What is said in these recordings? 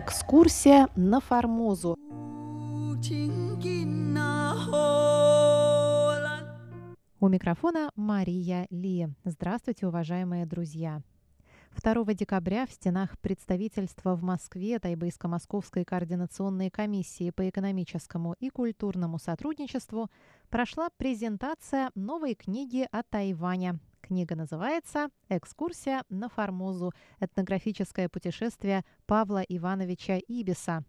Экскурсия на Формозу. У микрофона Мария Ли. Здравствуйте, уважаемые друзья. 2 декабря в стенах представительства в Москве Тайбейско-Московской координационной комиссии по экономическому и культурному сотрудничеству прошла презентация новой книги о Тайване. Книга называется «Экскурсия на Формозу. Этнографическое путешествие Павла Ивановича Ибиса.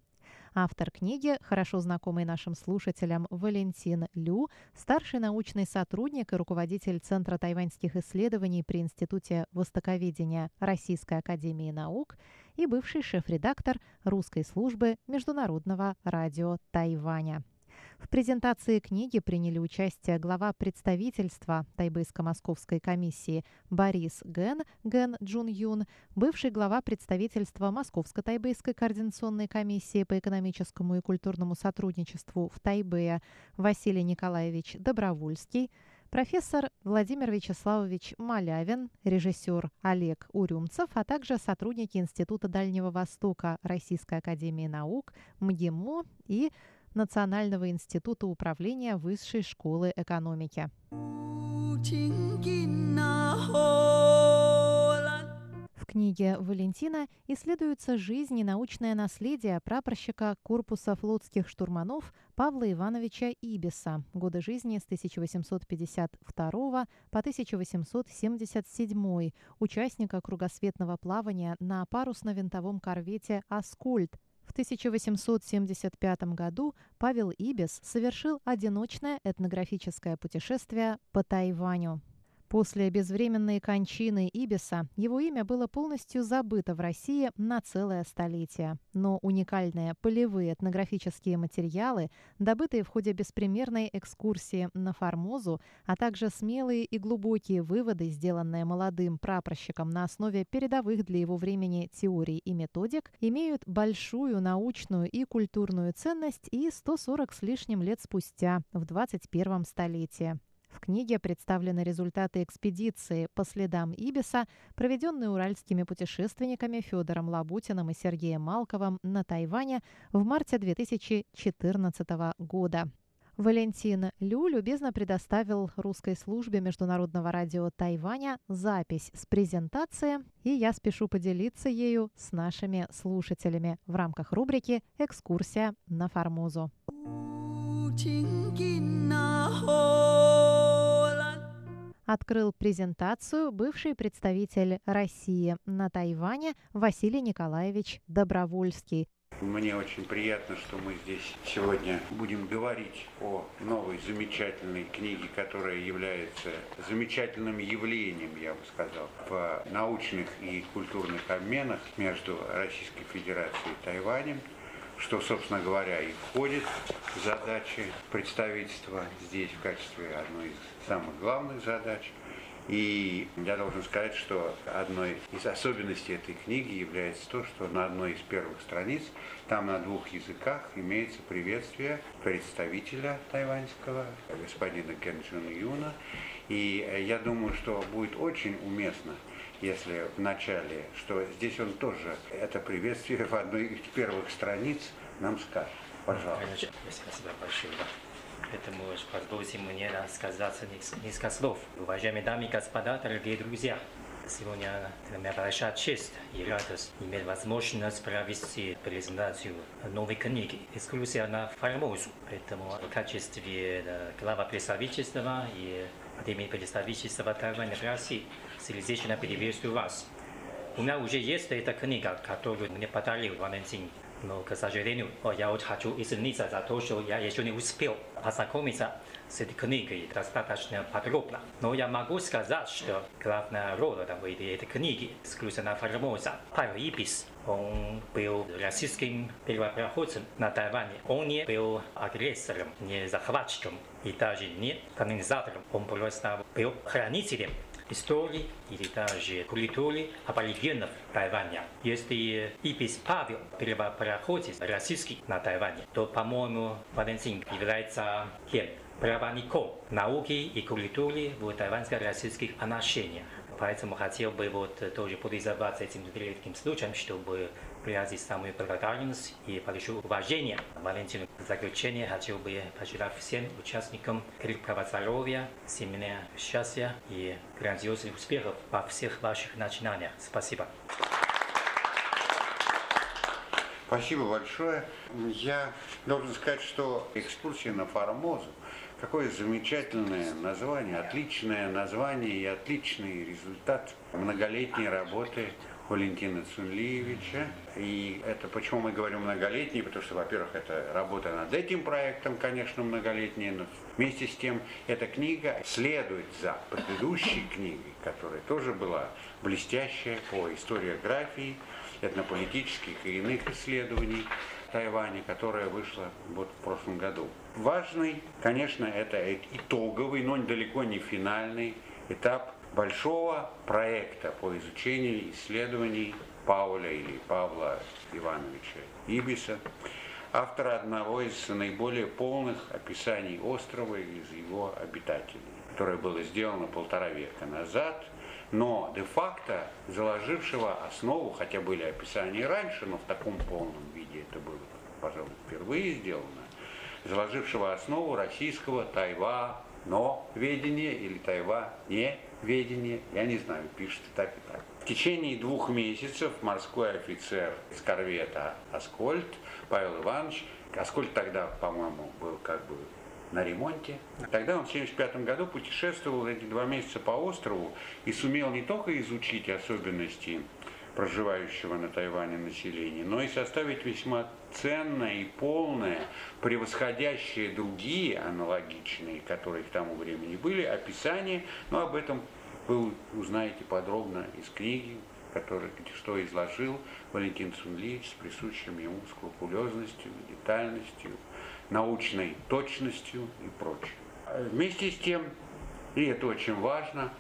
Автор книги, хорошо знакомый нашим слушателям Валентин Лю, старший научный сотрудник и руководитель Центра тайваньских исследований при Институте Востоковедения Российской Академии Наук и бывший шеф-редактор русской службы Международного радио Тайваня. В презентации книги приняли участие глава представительства Тайбэйско-Московской комиссии Борис Ген, Ген Джун Юн, бывший глава представительства Московско-Тайбэйской координационной комиссии по экономическому и культурному сотрудничеству в Тайбэе Василий Николаевич Добровольский, профессор Владимир Вячеславович Малявин, режиссер Олег Урюмцев, а также сотрудники Института Дальнего Востока Российской Академии Наук, МГИМО и Национального института управления Высшей школы экономики. В книге Валентина исследуется жизнь и научное наследие прапорщика корпуса флотских штурманов Павла Ивановича Ибиса, годы жизни с 1852 по 1877, участника кругосветного плавания на парусно-винтовом корвете «Аскольд», в 1875 году Павел Ибис совершил одиночное этнографическое путешествие по Тайваню. После безвременной кончины Ибиса его имя было полностью забыто в России на целое столетие. Но уникальные полевые этнографические материалы, добытые в ходе беспримерной экскурсии на Формозу, а также смелые и глубокие выводы, сделанные молодым прапорщиком на основе передовых для его времени теорий и методик, имеют большую научную и культурную ценность и 140 с лишним лет спустя, в 21 столетии. В книге представлены результаты экспедиции по следам Ибиса, проведенной уральскими путешественниками Федором Лабутиным и Сергеем Малковым на Тайване в марте 2014 года. Валентин Лю любезно предоставил русской службе Международного радио Тайваня запись с презентации, и я спешу поделиться ею с нашими слушателями в рамках рубрики «Экскурсия на Формозу». Открыл презентацию бывший представитель России на Тайване Василий Николаевич Добровольский. Мне очень приятно, что мы здесь сегодня будем говорить о новой замечательной книге, которая является замечательным явлением, я бы сказал, в научных и культурных обменах между Российской Федерацией и Тайванем что, собственно говоря, и входит в задачи представительства здесь в качестве одной из самых главных задач. И я должен сказать, что одной из особенностей этой книги является то, что на одной из первых страниц, там на двух языках имеется приветствие представителя тайваньского, господина Кен Джун Юна. И я думаю, что будет очень уместно если в начале, что здесь он тоже это приветствие в одной из первых страниц нам скажет. Пожалуйста. Спасибо большое. Поэтому позвольте мне рассказать несколько слов. Уважаемые дамы и господа, дорогие друзья, Сегодня для меня большая честь и радость иметь возможность провести презентацию новой книги «Экскурсия на Формозу». Поэтому в качестве глава представительства и Академии представительства Тайваня в России сердечно приветствую вас. У меня уже есть эта книга, которую мне подарил Валентин но, к сожалению, я очень хочу извиниться за то, что я еще не успел познакомиться с этой книгой достаточно подробно. Но я могу сказать, что главная роль в этой книге исключена Формоза. Павел Ибис, он был российским первопроходцем на Тайване. Он не был агрессором, не захватчиком и даже не колонизатором. Он просто был хранителем истории или даже культуры аборигенов Тайваня. Если Ипис Павел первопроходец российский на Тайване, то, по-моему, Валентин является тем проводником науки и культуры в тайваньско-российских отношениях. Поэтому хотел бы вот тоже пользоваться этим редким случаем, чтобы выразить самую благодарность и большое уважение Валентину. В заключение хотел бы пожелать всем участникам крепкого здоровья, семейного счастья и грандиозных успехов во всех ваших начинаниях. Спасибо. Спасибо большое. Я должен сказать, что экскурсия на Формозу Какое замечательное название, отличное название и отличный результат многолетней работы Валентина Цунлиевича. И это почему мы говорим многолетний, потому что, во-первых, это работа над этим проектом, конечно, многолетняя, но вместе с тем эта книга следует за предыдущей книгой, которая тоже была блестящая по историографии, этнополитических и иных исследований Тайваня, которая вышла вот в прошлом году. Важный, конечно, это итоговый, но далеко не финальный этап большого проекта по изучению исследований Пауля или Павла Ивановича Ибиса, автора одного из наиболее полных описаний острова и из его обитателей, которое было сделано полтора века назад, но де-факто заложившего основу, хотя были описания раньше, но в таком полном виде это было, пожалуй, впервые сделано, заложившего основу российского Тайва, но ведения или Тайва не ведения, я не знаю, пишет и так и так. В течение двух месяцев морской офицер из корвета Аскольд, Павел Иванович, Аскольд тогда, по-моему, был как бы на ремонте. Тогда он в 1975 году путешествовал эти два месяца по острову и сумел не только изучить особенности проживающего на Тайване населения, но и составить весьма ценное и полное, превосходящее другие аналогичные, которые к тому времени были, описание, но об этом вы узнаете подробно из книги, который, что изложил Валентин Цунли с присущим ему скрупулезностью, детальностью, научной точностью и прочее. Вместе с тем, и это очень важно,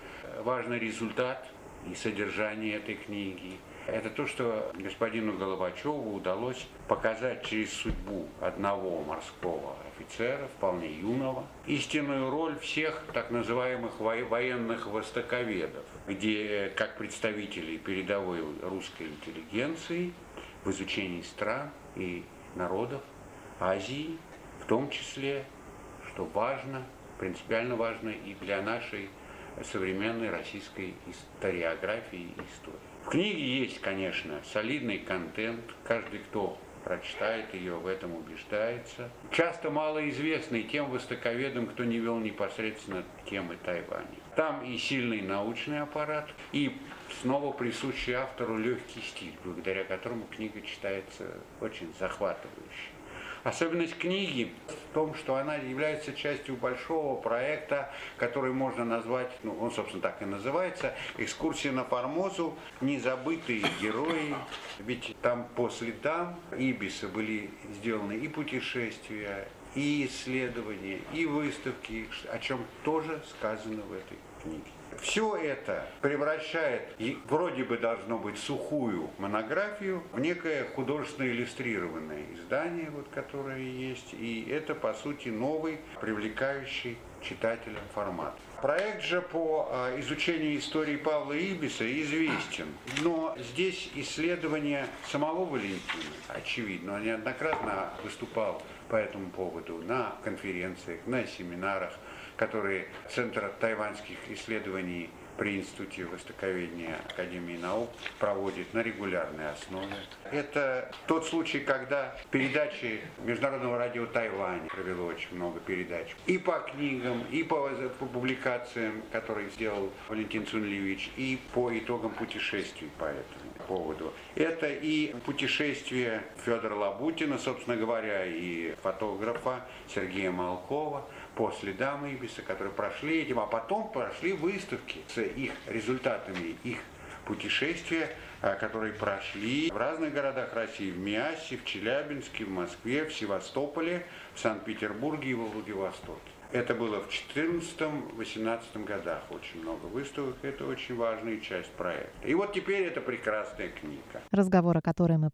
важный результат и содержание этой книги, это то, что господину Головачеву удалось показать через судьбу одного морского офицера, вполне юного, истинную роль всех так называемых военных востоковедов, где как представители передовой русской интеллигенции в изучении стран и народов Азии, в том числе, что важно, принципиально важно и для нашей современной российской историографии и истории. В книге есть, конечно, солидный контент. Каждый, кто прочитает ее, в этом убеждается. Часто малоизвестный тем востоковедам, кто не вел непосредственно темы Тайваня. Там и сильный научный аппарат, и снова присущий автору легкий стиль, благодаря которому книга читается очень захватывающе. Особенность книги в том, что она является частью большого проекта, который можно назвать, ну, он, собственно, так и называется, «Экскурсия на Формозу. Незабытые герои». Ведь там по следам Ибиса были сделаны и путешествия, и исследования, и выставки, о чем тоже сказано в этой книге. Все это превращает, вроде бы должно быть сухую монографию, в некое художественно иллюстрированное издание, вот, которое есть. И это, по сути, новый, привлекающий читателя формат. Проект же по а, изучению истории Павла Ибиса известен, но здесь исследование самого Валентина, очевидно, он неоднократно выступал по этому поводу на конференциях, на семинарах, которые Центр тайваньских исследований при Институте Востоковедения Академии наук проводит на регулярной основе. Это тот случай, когда передачи Международного радио Тайвань провело очень много передач. И по книгам, и по, по публикациям, которые сделал Валентин Цунлевич, и по итогам путешествий по этому поводу. Это и путешествие Федора Лабутина, собственно говоря, и фотографа Сергея Малкова – по следам Ибиса, которые прошли этим, а потом прошли выставки с их результатами их путешествия, а, которые прошли в разных городах России, в Миасе, в Челябинске, в Москве, в Севастополе, в Санкт-Петербурге и во Владивостоке. Это было в 2014-2018 годах очень много выставок. Это очень важная часть проекта. И вот теперь это прекрасная книга. Разговор, о котором мы